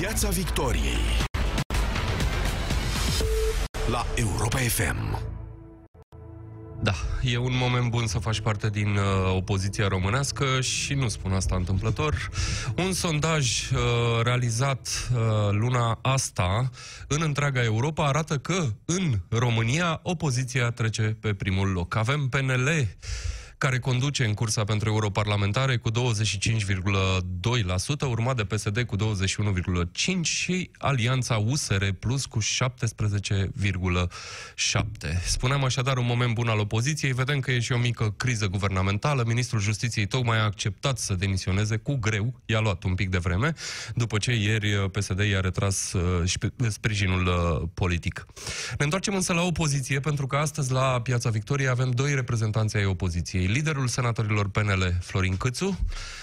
Piața Victoriei La Europa FM Da, e un moment bun să faci parte din uh, opoziția românească și nu spun asta întâmplător. Un sondaj uh, realizat uh, luna asta în întreaga Europa arată că în România opoziția trece pe primul loc. Avem PNL care conduce în cursa pentru europarlamentare cu 25,2%, urmat de PSD cu 21,5% și Alianța USR Plus cu 17,7%. Spuneam așadar un moment bun al opoziției, vedem că e și o mică criză guvernamentală, ministrul justiției tocmai a acceptat să demisioneze cu greu, i-a luat un pic de vreme, după ce ieri PSD i-a retras uh, sprijinul uh, politic. Ne întoarcem însă la opoziție, pentru că astăzi la Piața Victoriei avem doi reprezentanți ai opoziției liderul senatorilor PNL, Florin Câțu.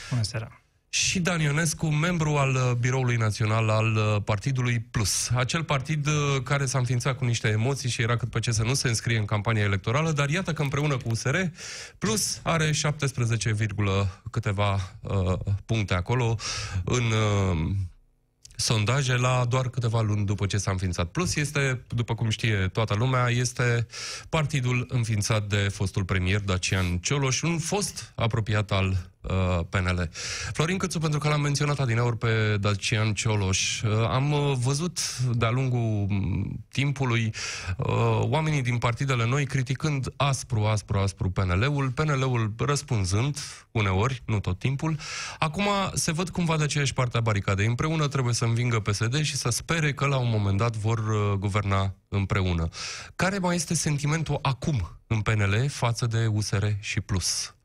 Bună seara! Și Dan Ionescu, membru al uh, Biroului Național al uh, Partidului Plus. Acel partid uh, care s-a înființat cu niște emoții și era cât pe ce să nu se înscrie în campania electorală, dar iată că împreună cu USR Plus are 17, câteva uh, puncte acolo în uh, sondaje la doar câteva luni după ce s-a înființat. Plus este, după cum știe toată lumea, este partidul înființat de fostul premier Dacian Cioloș, un fost apropiat al uh, PNL. Florin Cățu, pentru că l-am menționat adineauri pe Dacian Cioloș, uh, am uh, văzut de-a lungul mm, timpului uh, oamenii din partidele noi criticând aspru, aspru, aspru PNL-ul, PNL-ul răspunzând uneori, nu tot timpul. Acum se văd cumva de aceeași parte a baricadei. Împreună trebuie să învingă PSD și să spere că la un moment dat vor uh, guverna împreună. Care mai este sentimentul acum în PNL față de USR și Plus?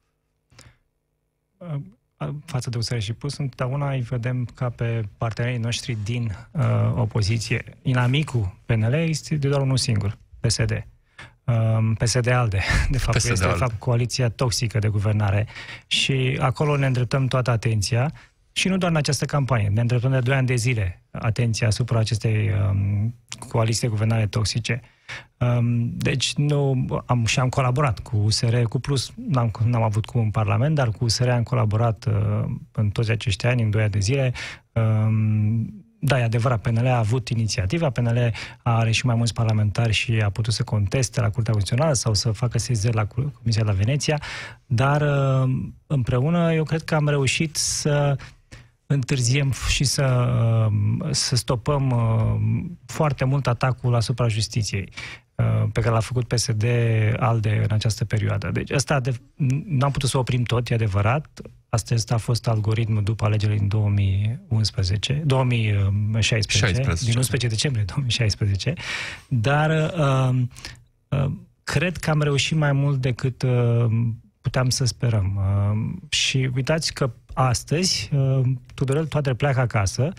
Față de USR și Plus, întotdeauna îi vedem ca pe partenerii noștri din uh, opoziție. Inamicul PNL este de doar unul singur, PSD. Um, PSD-ALDE, de fapt, PSD este de fapt coaliția toxică de guvernare și acolo ne îndreptăm toată atenția și nu doar în această campanie, ne îndreptăm de 2 ani de zile atenția asupra acestei um, coaliții de guvernare toxice. Um, deci nu am și am colaborat cu USR, cu Plus, n-am, n-am avut cu un parlament, dar cu USR am colaborat uh, în toți acești ani, în 2 ani de zile. Um, da, e adevărat, PNL a avut inițiativa, PNL are și mai mulți parlamentari și a putut să conteste la Curtea Constituțională sau să facă sezări la Comisia la Veneția, dar uh, împreună eu cred că am reușit să întârziem și să, să stopăm uh, foarte mult atacul asupra justiției uh, pe care l-a făcut PSD ALDE în această perioadă. Deci asta de, n-am putut să oprim tot, e adevărat. Asta a fost algoritmul după alegerile din 2011, 2016, 16. din 11 decembrie 2016, dar uh, uh, cred că am reușit mai mult decât uh, puteam să sperăm. Uh, și uitați că astăzi uh, Tudorel Toader pleacă acasă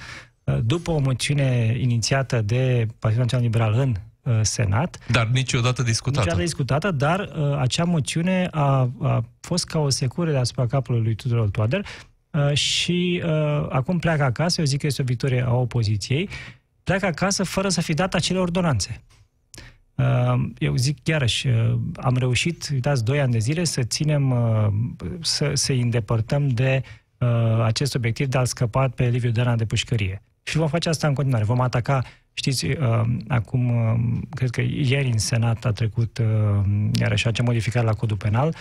uh, după o moțiune inițiată de Partidul Național Liberal în Senat. Dar niciodată discutată. Niciodată discutată, dar uh, acea moțiune a, a fost ca o secură deasupra capului lui Tudorel Toader uh, și uh, acum pleacă acasă, eu zic că este o victorie a opoziției, pleacă acasă fără să fi dat acele ordonanțe. Ehm, eu zic iarăși, eh, am reușit, uitați, doi ani de zile să ținem, eh, să, să îndepărtăm de uh, acest obiectiv de a-l scăpa pe Liviu Dana de pușcărie. Și vom face asta în continuare. Vom ataca, știți, uh, acum, uh, cred că ieri în Senat a trecut uh, iarăși acea modificare la codul penal,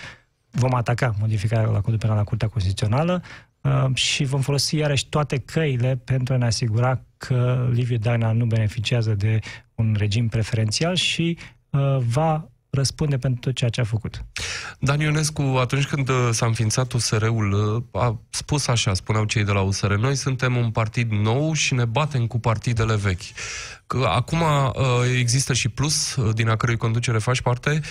vom ataca modificarea la codul penal la Curtea Constituțională uh, și vom folosi iarăși toate căile pentru a ne asigura că Liviu Dana nu beneficiază de un regim preferențial și uh, va răspunde pentru tot ceea ce a făcut. Dan Ionescu, atunci când uh, s-a înființat USR-ul, uh, a spus așa, spuneau cei de la USR, noi suntem un partid nou și ne batem cu partidele vechi. Că acum uh, există și plus, din a cărui conducere faci parte.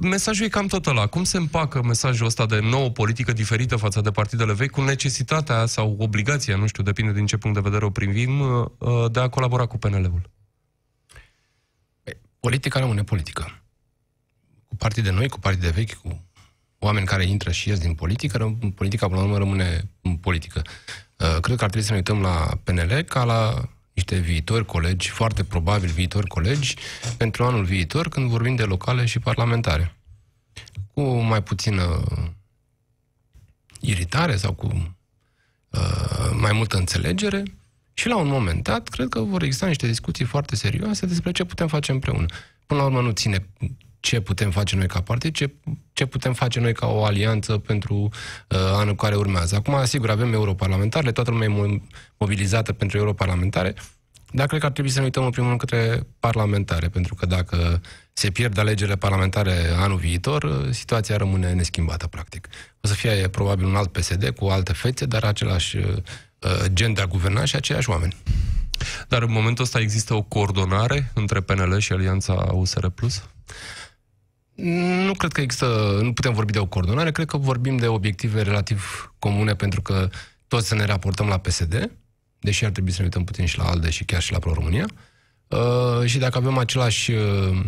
Mesajul e cam tot ăla. Cum se împacă mesajul ăsta de nouă politică diferită față de partidele vechi cu necesitatea sau obligația, nu știu, depinde din ce punct de vedere o privim, de a colabora cu PNL-ul? Politica rămâne politică. Cu partide noi, cu partide vechi, cu oameni care intră și ies din politică, politica până la urmă rămâne politică. Uh, cred că ar trebui să ne uităm la PNL ca la niște viitori colegi, foarte probabil viitori colegi, pentru anul viitor, când vorbim de locale și parlamentare. Cu mai puțină iritare sau cu uh, mai multă înțelegere, Și la un moment dat, cred că vor exista niște discuții foarte serioase despre ce putem face împreună. Până la urmă nu ține ce putem face noi ca partid, ce, ce putem face noi ca o alianță pentru uh, anul care urmează. Acum, sigur, avem europarlamentare, toată lumea e mobilizată pentru europarlamentare, dar cred că ar trebui să ne uităm în primul rând către parlamentare, pentru că dacă se pierd alegerile parlamentare anul viitor, uh, situația rămâne neschimbată, practic. O să fie probabil un alt PSD cu alte fețe, dar același uh, gen de a guverna și aceiași oameni. Dar în momentul ăsta există o coordonare între PNL și Alianța USR+. Nu cred că există, nu putem vorbi de o coordonare, cred că vorbim de obiective relativ comune, pentru că toți să ne raportăm la PSD, deși ar trebui să ne uităm puțin și la ALDE și chiar și la Pro-România. Uh, și dacă avem același uh,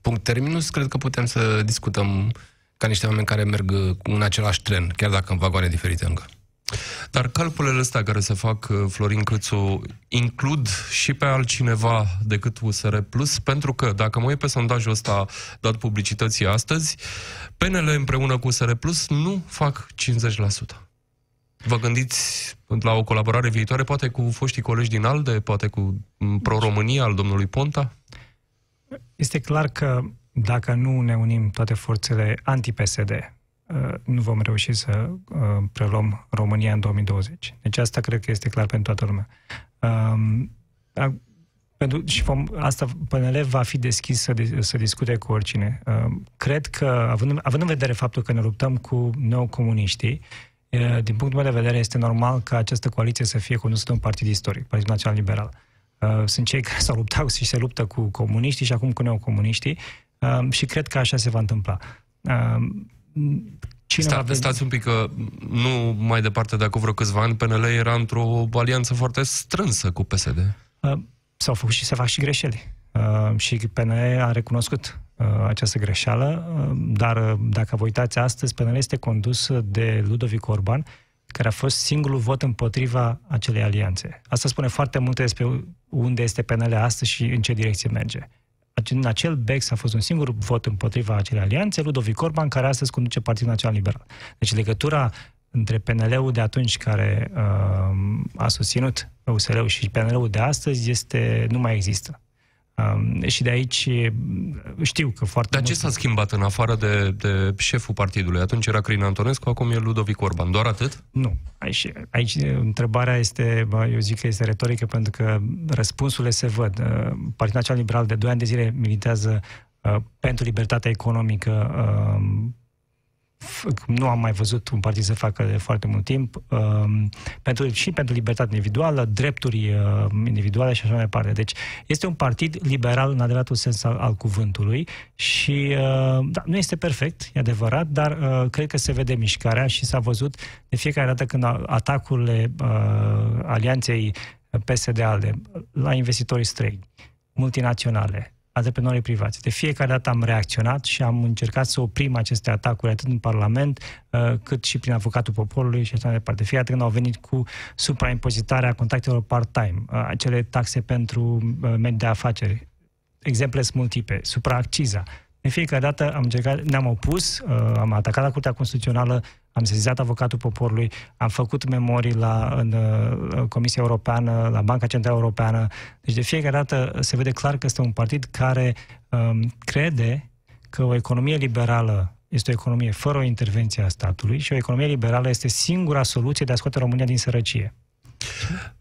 punct terminus, cred că putem să discutăm ca niște oameni care merg în același tren, chiar dacă în vagoane diferite încă. Dar calculele astea care se fac, uh, Florin Câțu, includ și pe altcineva decât USR Plus? Pentru că, dacă mă uit pe sondajul ăsta dat publicității astăzi, PNL împreună cu USR Plus nu fac 50%. Vă gândiți la o colaborare viitoare, poate cu foștii colegi din ALDE, poate cu Pro-România al domnului Ponta? Este clar că dacă nu ne unim toate forțele anti-PSD, Uh, nu vom reuși să uh, preluăm România în 2020. Deci asta cred că este clar pentru toată lumea. Um, pentru, și vom, asta PNL va fi deschis să, să discute cu oricine. Um, cred că, având, având în vedere faptul că ne luptăm cu neocomuniștii, uh, din punctul meu de vedere, este normal ca această coaliție să fie condusă de un partid istoric, Partidul Național Liberal. Sunt cei care s-au luptat și se luptă cu comuniștii și acum cu neocomuniștii um, și cred că așa se va întâmpla. Cine Sta, veni... Stați un pic că nu mai departe de acum vreo câțiva ani, PNL era într-o alianță foarte strânsă cu PSD. Uh, s-au făcut și se fac și greșeli. Uh, și PNL a recunoscut uh, această greșeală, uh, dar uh, dacă vă uitați astăzi, PNL este condus de Ludovic Orban, care a fost singurul vot împotriva acelei alianțe. Asta spune foarte multe despre unde este PNL astăzi și în ce direcție merge în acel BEX a fost un singur vot împotriva acelei alianțe, Ludovic Orban, care astăzi conduce Partidul Național Liberal. Deci legătura între PNL-ul de atunci care uh, a susținut USL-ul și PNL-ul de astăzi este, nu mai există. Um, și de aici știu că foarte Dar mult... ce s-a schimbat în afară de, de șeful partidului? Atunci era Crin Antonescu, acum e Ludovic Orban. Doar atât? Nu. Aici, aici întrebarea este, bă, eu zic că este retorică pentru că răspunsurile se văd. Uh, Partidul Național Liberal de 2 ani de zile militează uh, pentru libertatea economică, uh, nu am mai văzut un partid să facă de foarte mult timp, um, pentru, și pentru libertate individuală, drepturi uh, individuale și așa mai departe. Deci este un partid liberal în adevăratul sens al, al cuvântului și uh, da, nu este perfect, e adevărat, dar uh, cred că se vede mișcarea și s-a văzut de fiecare dată când atacurile uh, alianței PSD-ALDE la investitorii străini, multinaționale, antreprenorii privați. De fiecare dată am reacționat și am încercat să oprim aceste atacuri atât în Parlament, uh, cât și prin avocatul poporului și așa mai departe. De fiecare dată când au venit cu supraimpozitarea contactelor part-time, uh, acele taxe pentru uh, medii de afaceri, exemple sunt multiple, supraacciza. De fiecare dată am încercat, ne-am opus, am atacat la Curtea Constituțională, am sezizat avocatul poporului, am făcut memorii la în, uh, Comisia Europeană, la Banca Centrală Europeană. Deci de fiecare dată se vede clar că este un partid care um, crede că o economie liberală este o economie fără o intervenție a statului și o economie liberală este singura soluție de a scoate România din sărăcie.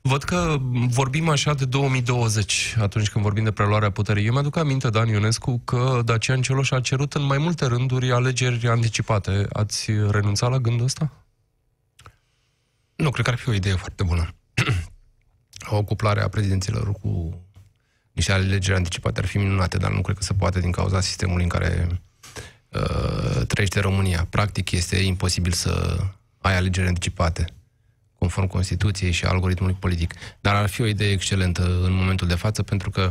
Văd că vorbim așa de 2020, atunci când vorbim de preluarea puterii. Eu mi-aduc aminte, Dan Ionescu, că Dacian Cioloș a cerut în mai multe rânduri alegeri anticipate. Ați renunțat la gândul ăsta? Nu, cred că ar fi o idee foarte bună. o ocuplare a prezidenților cu niște alegeri anticipate ar fi minunate, dar nu cred că se poate din cauza sistemului în care uh, trăiește România. Practic este imposibil să ai alegeri anticipate conform Constituției și algoritmului politic. Dar ar fi o idee excelentă în momentul de față, pentru că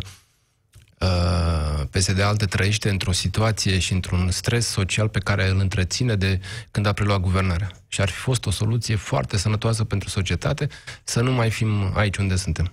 uh, PSD Alte trăiește într-o situație și într-un stres social pe care îl întreține de când a preluat guvernarea. Și ar fi fost o soluție foarte sănătoasă pentru societate să nu mai fim aici unde suntem.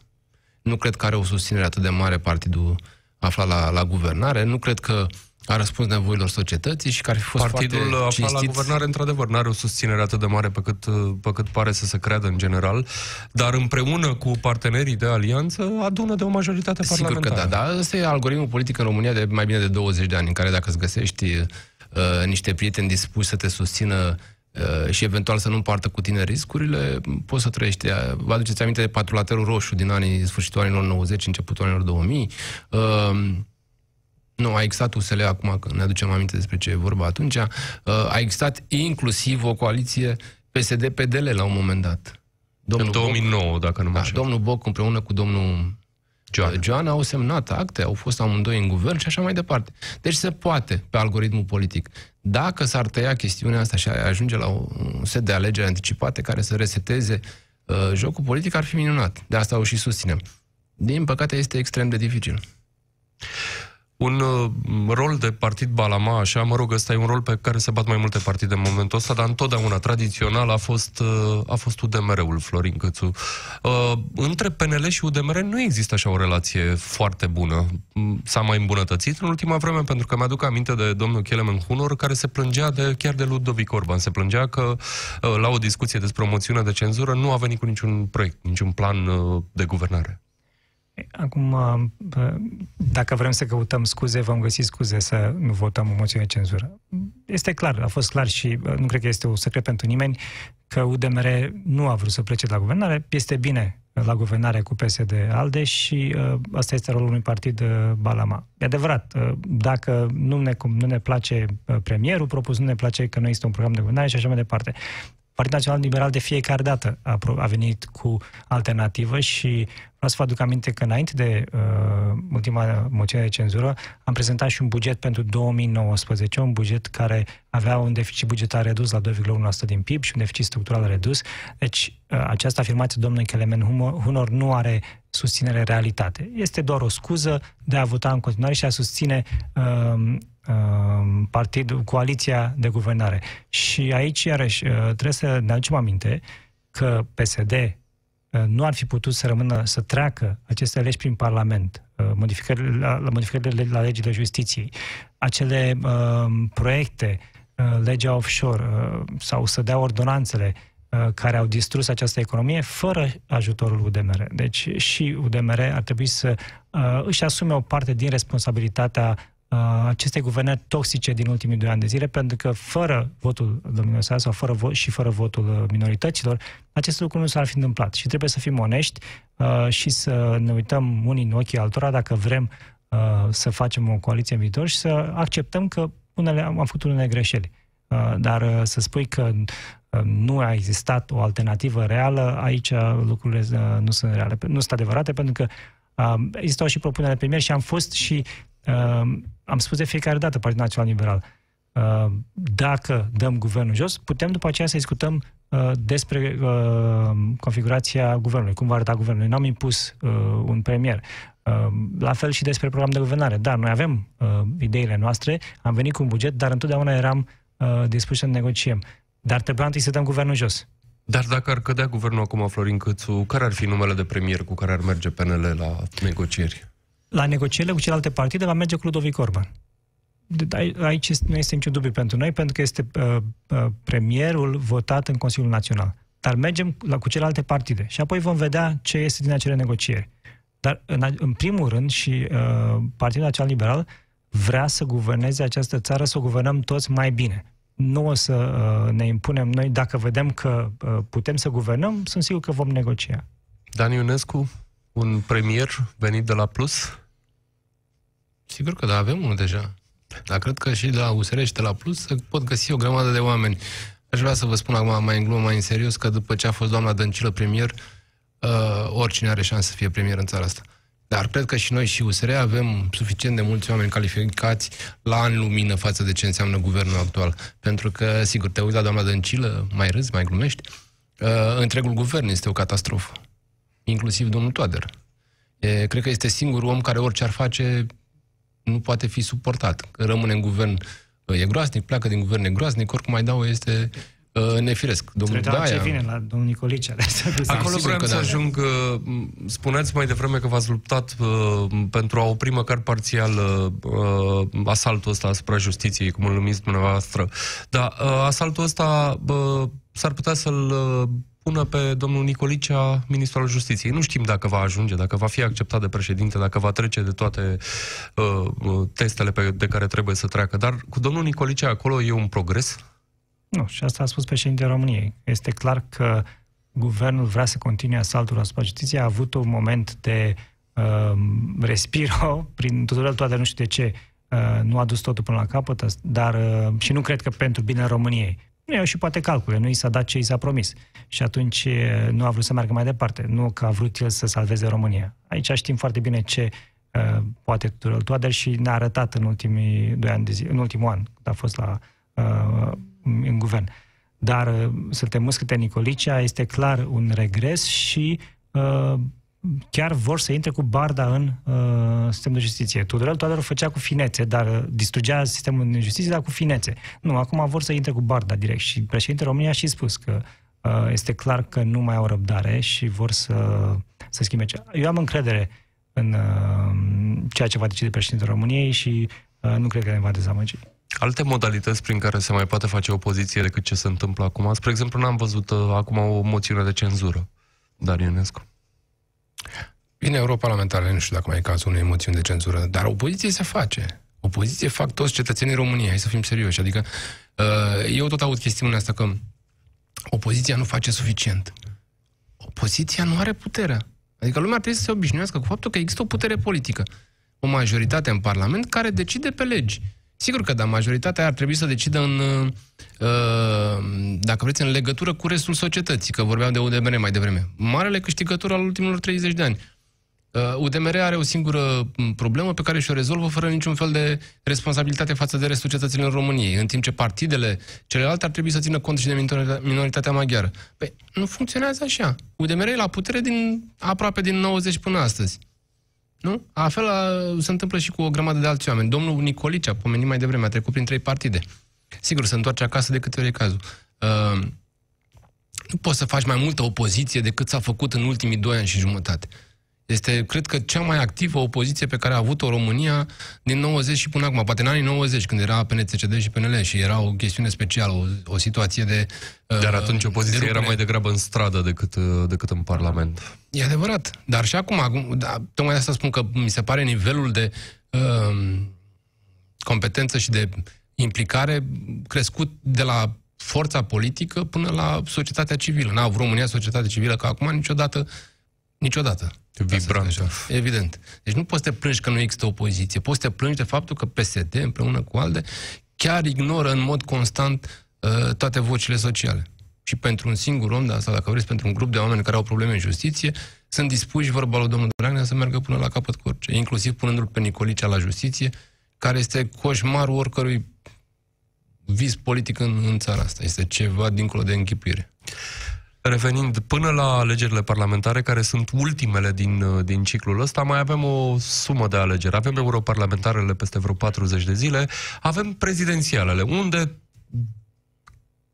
Nu cred că are o susținere atât de mare partidul aflat la, la guvernare, nu cred că a răspuns nevoilor societății și care ar fi fost Partidul foarte aflat cinstit. la guvernare, într-adevăr, nu are o susținere atât de mare pe cât, pe cât pare să se creadă în general, dar împreună cu partenerii de alianță adună de o majoritate Sigur că parlamentară. da, dar ăsta e algoritmul politic în România de mai bine de 20 de ani, în care dacă îți găsești uh, niște prieteni dispuși să te susțină uh, și eventual să nu împartă cu tine riscurile, poți să trăiești. Vă aduceți aminte de patrulaterul roșu din anii, sfârșitul anilor 90, începutul anilor 2000. Uh, nu, a existat USL acum, că ne aducem aminte despre ce e vorba atunci. Uh, a existat inclusiv o coaliție PSD-PDL la un moment dat. În Boc- 2009, dacă nu mă da, înșel. domnul Boc împreună cu domnul Joana. Joana au semnat acte, au fost amândoi în guvern și așa mai departe. Deci se poate pe algoritmul politic. Dacă s-ar tăia chestiunea asta și ar ajunge la un set de alegeri anticipate care să reseteze uh, jocul politic, ar fi minunat. De asta o și susținem. Din păcate este extrem de dificil. Un uh, rol de partid Balama, așa, mă rog, ăsta e un rol pe care se bat mai multe partide în momentul ăsta, dar întotdeauna, tradițional, a fost, uh, a fost UDMR-ul, Florin Câțu. Uh, între PNL și UDMR nu există așa o relație foarte bună. Mm, S-a mai îmbunătățit în ultima vreme, pentru că mi-aduc aminte de domnul Kelemen Hunor, care se plângea de, chiar de Ludovic Orban. Se plângea că, uh, la o discuție despre o moțiune de cenzură, nu a venit cu niciun proiect, niciun plan uh, de guvernare. Acum, uh, dacă vrem să căutăm scuze, vom găsi scuze să nu votăm o moțiune de cenzură. Este clar, a fost clar și uh, nu cred că este un secret pentru nimeni că UDMR nu a vrut să plece de la guvernare. Este bine uh, la guvernare cu PSD-ALDE și uh, asta este rolul unui partid uh, Balama. E adevărat, uh, dacă nu ne, cum nu ne place uh, premierul propus, nu ne place că nu există un program de guvernare și așa mai departe. Partidul Național Liberal de fiecare dată a, pro- a venit cu alternativă și vreau să vă aduc aminte că înainte de uh, ultima moțiune de cenzură am prezentat și un buget pentru 2019, un buget care avea un deficit bugetar redus la 2,1% din PIB și un deficit structural redus. Deci uh, această afirmație domnului Kelemen Humo- Hunor nu are susținere realitate. Este doar o scuză de a vota în continuare și a susține uh, uh, partidul, coaliția de guvernare. Și aici, iarăși, uh, trebuie să ne aducem aminte că PSD uh, nu ar fi putut să rămână, să treacă aceste legi prin Parlament, uh, modificările la, la modificările la legile justiției, acele uh, proiecte, uh, legea offshore, uh, sau să dea ordonanțele uh, care au distrus această economie fără ajutorul UDMR. Deci și UDMR ar trebui să uh, își asume o parte din responsabilitatea uh, acestei guvernări toxice din ultimii doi ani de zile, pentru că fără votul domnului Sara sau fără vo- și fără votul uh, minorităților, acest lucru nu s-ar fi întâmplat. Și trebuie să fim onești uh, și să ne uităm unii în ochii altora dacă vrem uh, să facem o coaliție în viitor și să acceptăm că unele, am am făcut unele greșeli. Uh, dar uh, să spui că uh, nu a existat o alternativă reală, aici uh, lucrurile uh, nu sunt reale, nu sunt adevărate, pentru că uh, existau și propunere premier și am fost și uh, am spus de fiecare dată Partidul Național Liberal, uh, dacă dăm guvernul jos, putem după aceea să discutăm uh, despre uh, configurația guvernului, cum va arăta guvernul. Noi n-am impus uh, un premier. Uh, la fel și despre program de guvernare. Da, noi avem uh, ideile noastre, am venit cu un buget, dar întotdeauna eram uh, dispuși să negociem. Dar trebuia întâi să dăm guvernul jos. Dar dacă ar cădea guvernul acum, Florin Câțu, care ar fi numele de premier cu care ar merge PNL la negocieri? La negocierile cu celelalte partide va merge cu Ludovic Orban. De- ai- Aici este- nu este niciun dubiu pentru noi, pentru că este uh, uh, premierul votat în Consiliul Național. Dar mergem la, cu celelalte partide și apoi vom vedea ce este din acele negocieri. Dar, în, a- în primul rând, și uh, Partidul Național Liberal vrea să guverneze această țară, să o guvernăm toți mai bine. Nu o să uh, ne impunem noi, dacă vedem că uh, putem să guvernăm, sunt sigur că vom negocia. Dan Ionescu, un premier venit de la Plus? Sigur că da, avem unul deja. Dar cred că și de la USR și de la Plus se pot găsi o grămadă de oameni. Aș vrea să vă spun acum mai în glumă, mai în serios, că după ce a fost doamna Dăncilă premier, uh, oricine are șansă să fie premier în țara asta. Dar cred că și noi și USR avem suficient de mulți oameni calificați la an lumină față de ce înseamnă guvernul actual. Pentru că, sigur, te uiți la doamna Dăncilă, mai râzi, mai glumești, uh, întregul guvern este o catastrofă. Inclusiv domnul Toader. E, cred că este singurul om care orice ar face nu poate fi suportat. Că rămâne în guvern e groaznic, pleacă din guvern e groaznic, oricum mai dau este uh, nefiresc. Domnul Daia... ce vine la domnul Nicolicea. Acolo vreau să da. ajung, uh, spuneați mai devreme că v-ați luptat uh, pentru a opri măcar parțial uh, asaltul ăsta asupra justiției, cum îl numiți dumneavoastră. Dar uh, asaltul ăsta uh, s-ar putea să-l uh, pună pe domnul Nicolicea, ministrul al justiției. Nu știm dacă va ajunge, dacă va fi acceptat de președinte, dacă va trece de toate uh, uh testele pe, de care trebuie să treacă. Dar cu domnul Nicolicea acolo e un progres? Nu, și asta a spus președintele României. Este clar că guvernul vrea să continue asaltul asupra justiției. A avut un moment de uh, respiro prin tuturor toate, nu știu de ce, uh, nu a dus totul până la capăt, dar uh, și nu cred că pentru bine României. Nu iau și poate calcule, nu i s-a dat ce i s-a promis. Și atunci uh, nu a vrut să meargă mai departe, nu că a vrut el să salveze România. Aici știm foarte bine ce uh, poate tuturor Toader și ne-a arătat în ultimii doi ani de zi, în ultimul an, când a fost la uh, în guvern. Dar uh, să te muscăte Nicolicea este clar un regres și uh, chiar vor să intre cu barda în uh, sistemul de justiție. Tudorel Toader o făcea cu finețe, dar uh, distrugea sistemul de justiție, dar cu finețe. Nu, acum vor să intre cu barda direct și președintele România a și spus că uh, este clar că nu mai au răbdare și vor să, să schimbe. Eu am încredere în uh, ceea ce va decide președintele României și uh, nu cred că ne va dezamăgi alte modalități prin care se mai poate face opoziție decât ce se întâmplă acum? Spre exemplu, n-am văzut uh, acum o moțiune de cenzură. Dar Ionescu. Bine, europarlamentare, nu știu dacă mai e cazul unei moțiuni de cenzură, dar opoziție se face. Opoziție fac toți cetățenii României, hai să fim serioși. Adică, uh, eu tot aud chestiunea asta că opoziția nu face suficient. Opoziția nu are puterea. Adică lumea trebuie să se obișnuiască cu faptul că există o putere politică. O majoritate în Parlament care decide pe legi. Sigur că da, majoritatea ar trebui să decidă în, uh, dacă vreți, în legătură cu restul societății, că vorbeam de UDMR mai devreme. Marele câștigător al ultimilor 30 de ani. Uh, UDMR are o singură problemă pe care și-o rezolvă fără niciun fel de responsabilitate față de restul cetățenilor României, în timp ce partidele celelalte ar trebui să țină cont și de minoritatea maghiară. Păi, nu funcționează așa. UDMR e la putere din aproape din 90 până astăzi. Nu? A fel se întâmplă și cu o grămadă de alți oameni. Domnul Nicolice a pomenit mai devreme, a trecut prin trei partide. Sigur, se întoarce acasă de câte ori e cazul. Uh, nu poți să faci mai multă opoziție decât s-a făcut în ultimii doi ani și jumătate. Este, cred că, cea mai activă opoziție pe care a avut-o România din 90 și până acum. Poate în anii 90, când era PNCCD și PNL și era o chestiune specială, o, o situație de... Uh, Dar atunci opoziția de era mai degrabă în stradă decât, uh, decât în Parlament. E adevărat. Dar și acum, acum da, tocmai de asta spun că mi se pare nivelul de uh, competență și de implicare crescut de la forța politică până la societatea civilă. N-a avut România societate civilă ca acum niciodată Niciodată. Vibrant. Evident. Deci nu poți să te plângi că nu există opoziție. Poți să te plângi de faptul că PSD, împreună cu ALDE, chiar ignoră în mod constant uh, toate vocile sociale. Și pentru un singur om, sau dacă vreți, pentru un grup de oameni care au probleme în justiție, sunt dispuși, vorba lui domnul Dragnea, să meargă până la capăt cu orice. Inclusiv punându-l pe Nicolicea la justiție, care este coșmarul oricărui vis politic în, în țara asta. Este ceva dincolo de închipuire revenind până la alegerile parlamentare, care sunt ultimele din, uh, din ciclul ăsta, mai avem o sumă de alegeri. Avem europarlamentarele peste vreo 40 de zile, avem prezidențialele, unde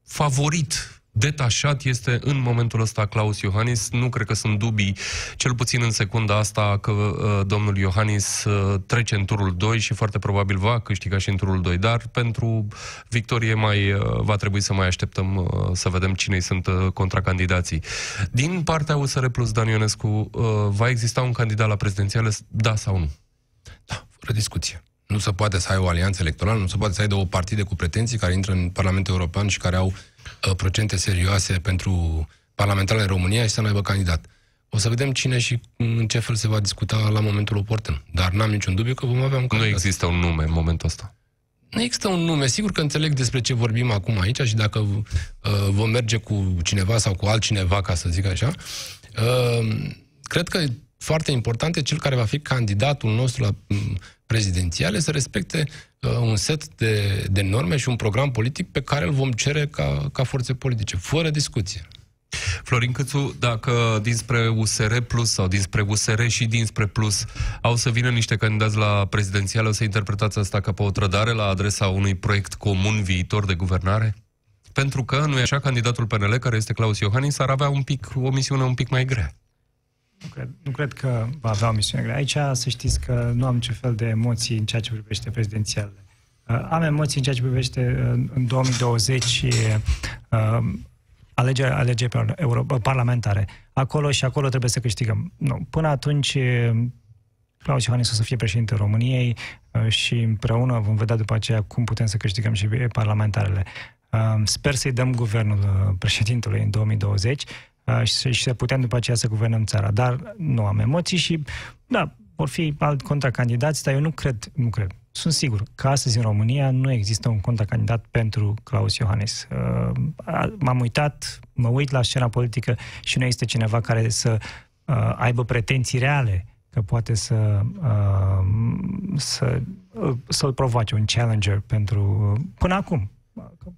favorit detașat este în momentul ăsta Claus Iohannis. Nu cred că sunt dubii, cel puțin în secunda asta, că uh, domnul Iohannis uh, trece în turul 2 și foarte probabil va câștiga și în turul 2, dar pentru victorie mai uh, va trebui să mai așteptăm uh, să vedem cine sunt uh, contracandidații. Din partea USR plus Dan Ionescu, uh, va exista un candidat la prezidențiale, da sau nu? Da, fără discuție. Nu se poate să ai o alianță electorală, nu se poate să ai două partide cu pretenții care intră în Parlamentul European și care au Uh, procente serioase pentru parlamentarele în România și să nu aibă candidat. O să vedem cine și în ce fel se va discuta la momentul oportun. Dar n-am niciun dubiu că vom avea un candidat. Nu există un nume în momentul ăsta. Nu există un nume. Sigur că înțeleg despre ce vorbim acum aici și dacă uh, vom merge cu cineva sau cu altcineva, ca să zic așa, uh, cred că foarte important e cel care va fi candidatul nostru la mm, prezidențiale să respecte uh, un set de, de norme și un program politic pe care îl vom cere ca, ca forțe politice, fără discuție. Florin Câțu, dacă dinspre USR Plus sau dinspre USR și dinspre Plus au să vină niște candidați la prezidențială, o să interpretați asta ca pe o trădare la adresa unui proiect comun viitor de guvernare? Pentru că, nu e așa, candidatul PNL, care este Claus Iohannis, ar avea un pic, o misiune un pic mai grea. Nu cred, nu cred că va avea o misiune grea. Aici să știți că nu am niciun fel de emoții în ceea ce privește prezidențialele. Uh, am emoții în ceea ce privește uh, în 2020 uh, alegeri, alegeri euro, parlamentare. Acolo și acolo trebuie să câștigăm. Nu. Până atunci, Claus Iohannis o să fie președinte României și împreună vom vedea după aceea cum putem să câștigăm și parlamentarele. Sper să-i dăm guvernul președintelui în 2020 și să putem după aceea să guvernăm țara. Dar nu am emoții și, da, vor fi alt contracandidați, dar eu nu cred, nu cred, sunt sigur că astăzi în România nu există un contracandidat pentru Claus Iohannis. Uh, m-am uitat, mă uit la scena politică și nu există cineva care să uh, aibă pretenții reale că poate să, uh, să, să-l provoace un challenger pentru... Până acum,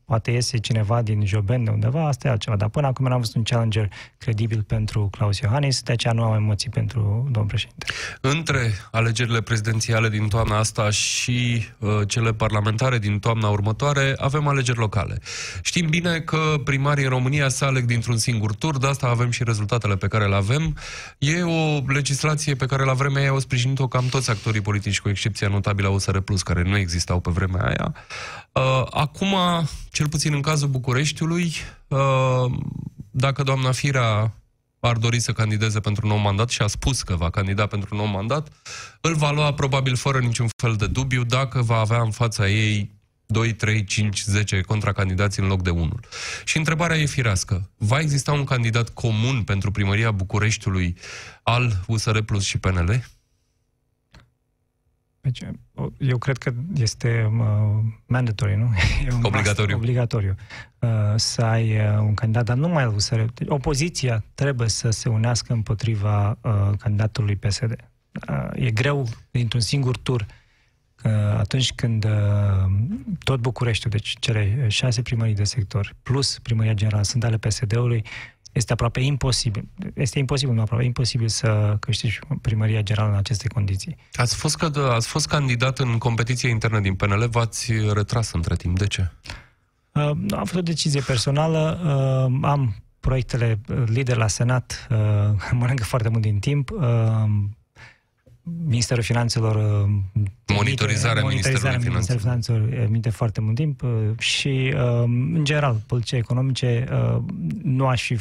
poate iese cineva din Joben de undeva, asta e altceva. Dar până acum n-am văzut un challenger credibil pentru Claus Iohannis, de aceea nu am emoții pentru domnul președinte. Între alegerile prezidențiale din toamna asta și uh, cele parlamentare din toamna următoare, avem alegeri locale. Știm bine că primarii în România se aleg dintr-un singur tur, de asta avem și rezultatele pe care le avem. E o legislație pe care la vremea aia au sprijinit-o cam toți actorii politici, cu excepția notabilă a USR Plus, care nu existau pe vremea aia. Uh, acum, cel puțin în cazul Bucureștiului, uh, dacă doamna Firea ar dori să candideze pentru un nou mandat și a spus că va candida pentru un nou mandat, îl va lua probabil fără niciun fel de dubiu dacă va avea în fața ei 2, 3, 5, 10 contracandidați în loc de unul. Și întrebarea e firească. Va exista un candidat comun pentru primăria Bucureștiului al USR Plus și PNL? Deci, eu cred că este uh, mandatory, nu? E un obligatoriu. Obligatoriu uh, să ai uh, un candidat, dar nu mai USR. Deci, opoziția trebuie să se unească împotriva uh, candidatului PSD. Uh, e greu dintr-un singur tur uh, atunci când uh, tot Bucureștiul, deci cele șase primării de sector, plus primăria generală, sunt ale PSD-ului, este aproape imposibil, este imposibil, nu aproape imposibil să câștigi primăria generală în aceste condiții. Ați fost, că, ați fost candidat în competiție internă din PNL, v-ați retras între timp. De ce? Uh, am fost o decizie personală, uh, am proiectele lider la Senat, uh, mănâncă foarte mult din timp, uh, Ministerul Finanțelor uh, monitorizarea, monitorizarea Ministerului Finanțelor emite foarte mult timp uh, și, uh, în general, politice economice nu aș fi,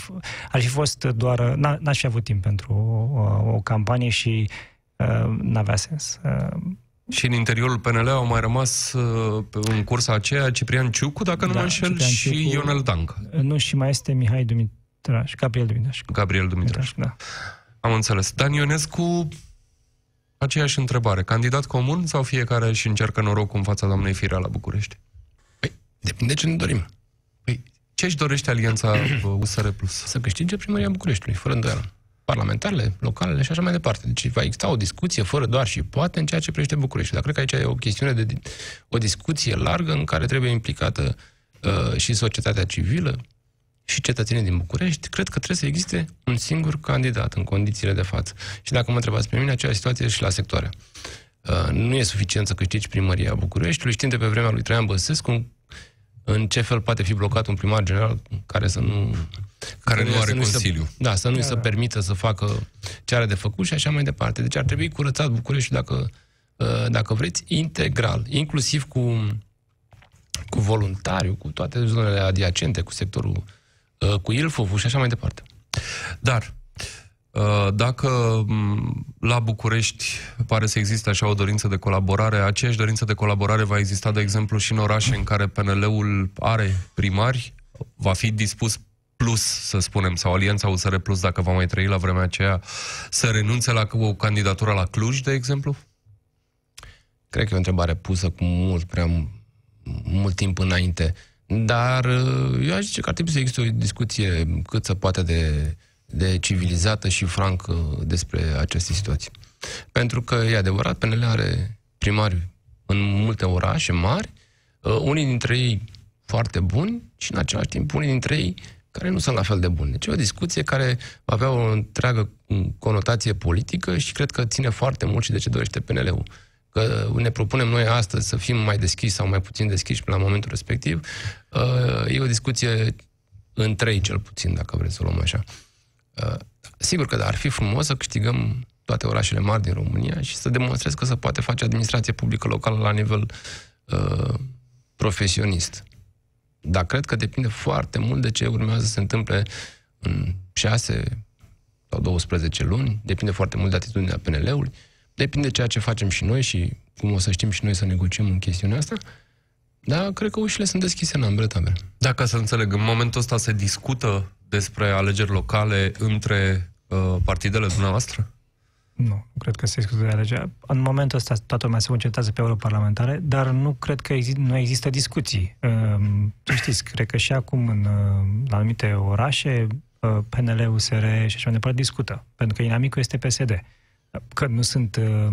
aș fi fost doar, n-aș fi avut timp pentru o, o campanie și n-avea sens. Și în interiorul PNL au mai rămas în cursa aceea Ciprian Ciucu, dacă nu da, mă înșel, Ciprian și Ciucu, Ionel Danc. Nu, și mai este Mihai Dumitraș, Gabriel Dumitraș. Gabriel Dumitraș. Da. Am înțeles. Dan Ionescu Aceeași întrebare. Candidat comun sau fiecare și încearcă norocul în fața doamnei Firea la București? Păi, depinde ce ne dorim. Păi, ce își dorește alianța USR Plus? Să câștige primăria Bucureștiului, fără îndoială. Parlamentarele, localele și așa mai departe. Deci va exista o discuție fără doar și poate în ceea ce privește București. Dar cred că aici e o chestiune de o discuție largă în care trebuie implicată uh, și societatea civilă, și cetățenii din București, cred că trebuie să existe un singur candidat în condițiile de față. Și dacă mă întrebați pe mine, aceeași situație și la sectoare. Uh, nu e suficient să câștigi primăria Bucureștiului. Știm de pe vremea lui Traian Băsescu în ce fel poate fi blocat un primar general care să nu... Care nu are consiliu. Să, da, să nu-i da, să da. permită să facă ce are de făcut și așa mai departe. Deci ar trebui curățat Bucureștiul dacă, uh, dacă vreți, integral, inclusiv cu, cu voluntariu, cu toate zonele adiacente, cu sectorul Uh, cu Ilfov și așa mai departe. Dar, uh, dacă mm, la București pare să existe așa o dorință de colaborare, aceeași dorință de colaborare va exista, de exemplu, și în orașe în care PNL-ul are primari, va fi dispus plus, să spunem, sau Alianța USR Plus, dacă va mai trăi la vremea aceea, să renunțe la o candidatură la Cluj, de exemplu? Cred că e o întrebare pusă cu mult prea mult timp înainte. Dar uh, eu aș zice că ar trebui să existe o discuție cât se poate de, de civilizată și francă despre aceste situații. Pentru că, e adevărat, PNL are primari în multe orașe mari, uh, unii dintre ei foarte buni și, în același timp, unii dintre ei care nu sunt la fel de buni. Deci e o discuție care va avea o întreagă conotație politică și cred că ține foarte mult și de ce dorește PNL-ul că ne propunem noi astăzi să fim mai deschiși sau mai puțin deschiși la momentul respectiv, uh, e o discuție în trei cel puțin, dacă vreți să o luăm așa. Uh, sigur că ar fi frumos să câștigăm toate orașele mari din România și să demonstrez că se poate face administrație publică locală la nivel uh, profesionist. Dar cred că depinde foarte mult de ce urmează să se întâmple în 6 sau 12 luni, depinde foarte mult de atitudinea PNL-ului, depinde de ceea ce facem și noi și cum o să știm și noi să negociem în chestiunea asta, dar cred că ușile sunt deschise în ambele tabere. Dacă să înțeleg, în momentul ăsta se discută despre alegeri locale între uh, partidele dumneavoastră? Nu, nu cred că se discută de alegeri. În momentul ăsta toată lumea se concentrează pe europarlamentare, dar nu cred că exist, nu există discuții. Uh, știți, cred că și acum în, uh, la anumite orașe uh, PNL, USR și așa mai departe discută, pentru că inamicul este PSD. Că nu sunt uh,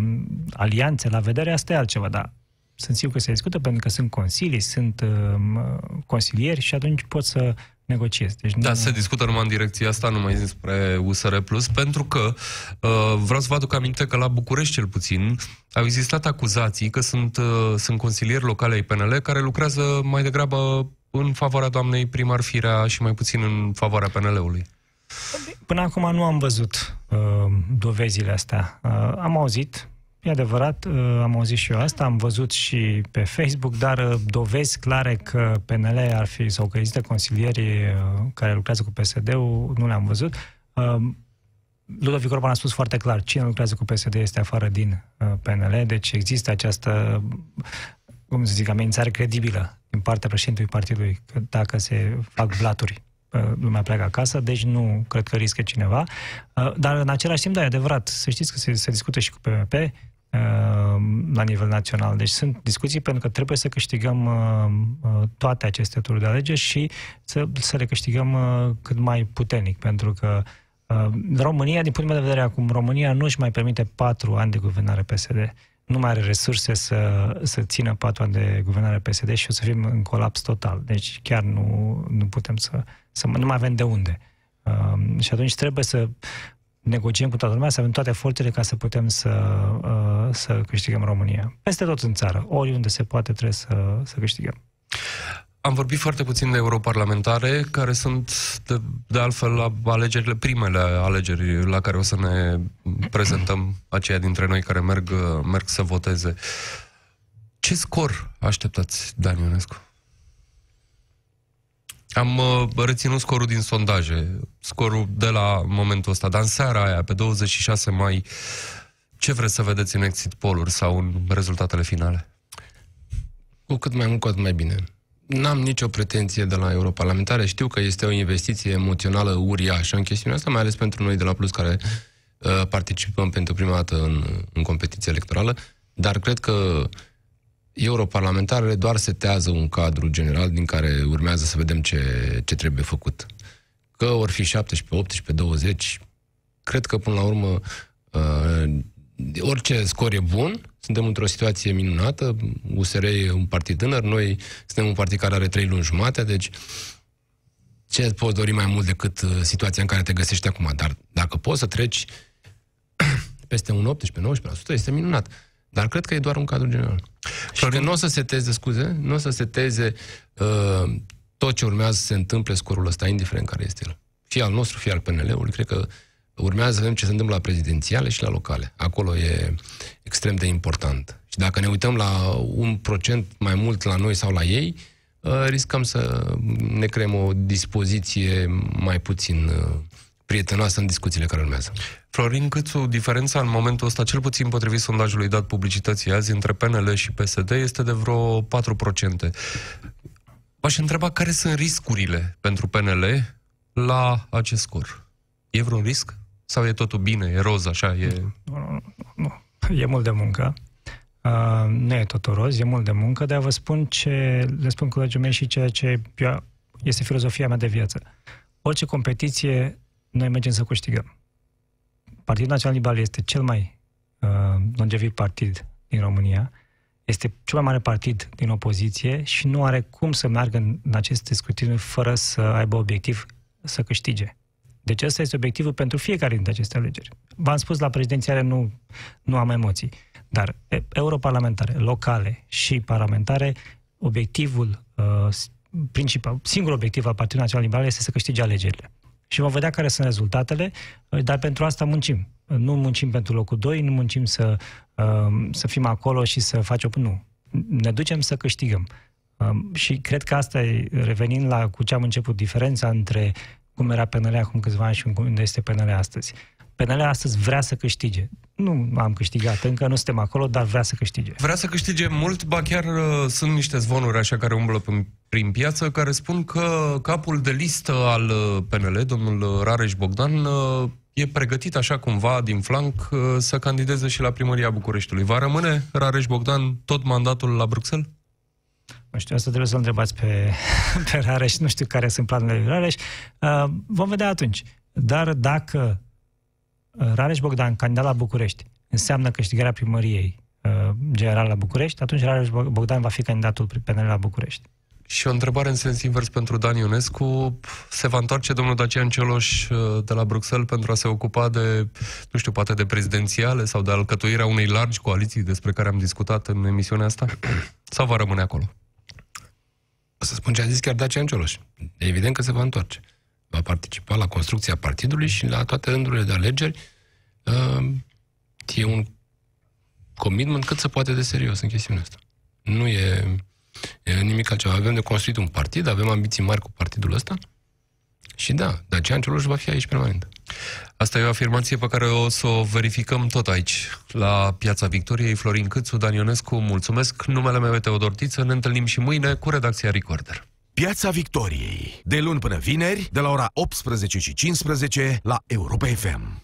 alianțe la vedere, asta e altceva, dar sunt sigur că se discută pentru că sunt consilii, sunt uh, consilieri și atunci pot să negociez. Deci da, nu... se discută numai în direcția asta, nu mai despre USR+, pentru că uh, vreau să vă aduc aminte că la București cel puțin au existat acuzații că sunt, uh, sunt consilieri locale ai PNL care lucrează mai degrabă în favoarea doamnei primar Firea și mai puțin în favoarea PNL-ului. Până acum nu am văzut uh, dovezile astea. Uh, am auzit, E adevărat, uh, am auzit și eu asta, am văzut și pe Facebook, dar uh, dovezi clare că PNL ar fi, sau că există consilieri uh, care lucrează cu PSD-ul, nu le-am văzut. Ludovic Orban a spus foarte clar, cine lucrează cu PSD este afară din PNL, deci există această, cum să zic, amenințare credibilă din partea președintelui partidului, că dacă se fac blaturi lumea pleacă acasă, deci nu cred că riscă cineva. Dar în același timp, da, e adevărat, să știți că se, se discută și cu PMP, la nivel național. Deci sunt discuții pentru că trebuie să câștigăm uh, uh, toate aceste tururi de alegeri și să, să le câștigăm uh, cât mai puternic, pentru că România, din punctul meu de vedere acum, România nu își mai permite patru ani de guvernare PSD. Nu mai are resurse să, să țină patru ani de guvernare PSD și o să fim în colaps total. Deci chiar nu, nu putem să, să... Nu mai avem de unde. Uh, și atunci trebuie să negociem cu toată lumea, să avem toate forțele ca să putem să, uh, să câștigăm România. Peste tot în țară, oriunde se poate, trebuie să, să câștigăm. Am vorbit foarte puțin de europarlamentare, care sunt, de, de altfel, la alegerile, primele alegeri la care o să ne prezentăm aceia dintre noi care merg, merg să voteze. Ce scor așteptați, Dan Ionescu? Am uh, reținut scorul din sondaje, scorul de la momentul ăsta, dar în seara aia, pe 26 mai, ce vreți să vedeți în exit poluri sau în rezultatele finale? Cu cât mai mult, cu atât mai bine. N-am nicio pretenție de la europarlamentare. Știu că este o investiție emoțională uriașă în chestiunea asta, mai ales pentru noi de la Plus, care uh, participăm pentru prima dată în, în competiție electorală, dar cred că europarlamentarele doar setează un cadru general din care urmează să vedem ce, ce trebuie făcut. Că or fi 17, 18, 20, cred că până la urmă uh, orice scor e bun, suntem într-o situație minunată, USR e un partid tânăr, noi suntem un partid care are trei luni jumate, deci ce poți dori mai mult decât uh, situația în care te găsești acum? Dar dacă poți să treci peste un 18-19%, este minunat. Dar cred că e doar un cadru general. Și că nu o să seteze, scuze, nu o să seteze uh, tot ce urmează să se întâmple scorul ăsta, indiferent care este el. Fie al nostru, fie al PNL-ului. Cred că urmează să vedem ce se întâmplă la prezidențiale și la locale. Acolo e extrem de important. Și dacă ne uităm la un procent mai mult la noi sau la ei, uh, riscăm să ne creăm o dispoziție mai puțin uh, prietenoasă în discuțiile care urmează. Florin Câțu, diferența în momentul ăsta, cel puțin potrivit sondajului dat publicității azi, între PNL și PSD este de vreo 4%. V-aș întreba care sunt riscurile pentru PNL la acest scor. E vreun risc? Sau e totul bine, e roz, așa, e... Nu, nu, nu. E mult de muncă. Uh, nu e totul roz, e mult de muncă, dar vă spun ce le spun colegii mei și ceea ce este filozofia mea de viață. Orice competiție noi mergem să câștigăm. Partidul Național Liberal este cel mai uh, longeviv partid din România, este cel mai mare partid din opoziție și nu are cum să meargă în, în aceste scrutine fără să aibă obiectiv să câștige. Deci ăsta este obiectivul pentru fiecare dintre aceste alegeri. V-am spus, la prezidențiale nu, nu am emoții, dar europarlamentare, locale și parlamentare, obiectivul uh, principal, singurul obiectiv al Partidului Național Liberal este să câștige alegerile. Și vom vedea care sunt rezultatele, uh, dar pentru asta muncim. Nu muncim pentru locul 2, nu muncim să, uh, să fim acolo și să facem... Nu. Ne ducem să câștigăm. Um, și cred că asta e, revenind la cu ce am început, diferența între cum era PNL acum câțiva ani și unde este PNL astăzi. PNL astăzi vrea să câștige. Nu am câștigat, încă nu suntem acolo, dar vrea să câștige. Vrea să câștige mult, ba chiar uh, sunt niște zvonuri așa care umblă prin, prin piață, care spun că capul de listă al uh, PNL, domnul Rareș Bogdan, uh, e pregătit așa cumva din flanc uh, să candideze și la primăria Bucureștiului. Va rămâne Rareș Bogdan tot mandatul la Bruxelles? Nu știu, asta trebuie să-l întrebați pe, pe Rareș, nu știu care sunt planurile lui Rareș. Uh, vom vedea atunci. Dar dacă uh, Rareș Bogdan, candidat la București, înseamnă câștigarea primăriei uh, general la București, atunci Rareș Bogdan va fi candidatul PNL la București. Și o întrebare în sens invers pentru Dan Ionescu. Se va întoarce domnul Dacian Cioloș uh, de la Bruxelles pentru a se ocupa de, nu știu, poate de prezidențiale sau de alcătuirea unei largi coaliții despre care am discutat în emisiunea asta? Sau va rămâne acolo? O să spun ce a zis chiar Dacian Cioloș. E evident că se va întoarce. Va participa la construcția partidului și la toate rândurile de alegeri. Uh, e un commitment cât se poate de serios în chestiunea asta. Nu e E nimic altceva. Avem de construit un partid, avem ambiții mari cu partidul ăsta și da, Dacian Cioloș va fi aici permanent. Asta e o afirmație pe care o să o verificăm tot aici, la Piața Victoriei. Florin Câțu, Dan Ionescu, mulțumesc. Numele meu e Teodor Tiță. Ne întâlnim și mâine cu redacția Recorder. Piața Victoriei. De luni până vineri, de la ora 18 și 15 la Europa FM.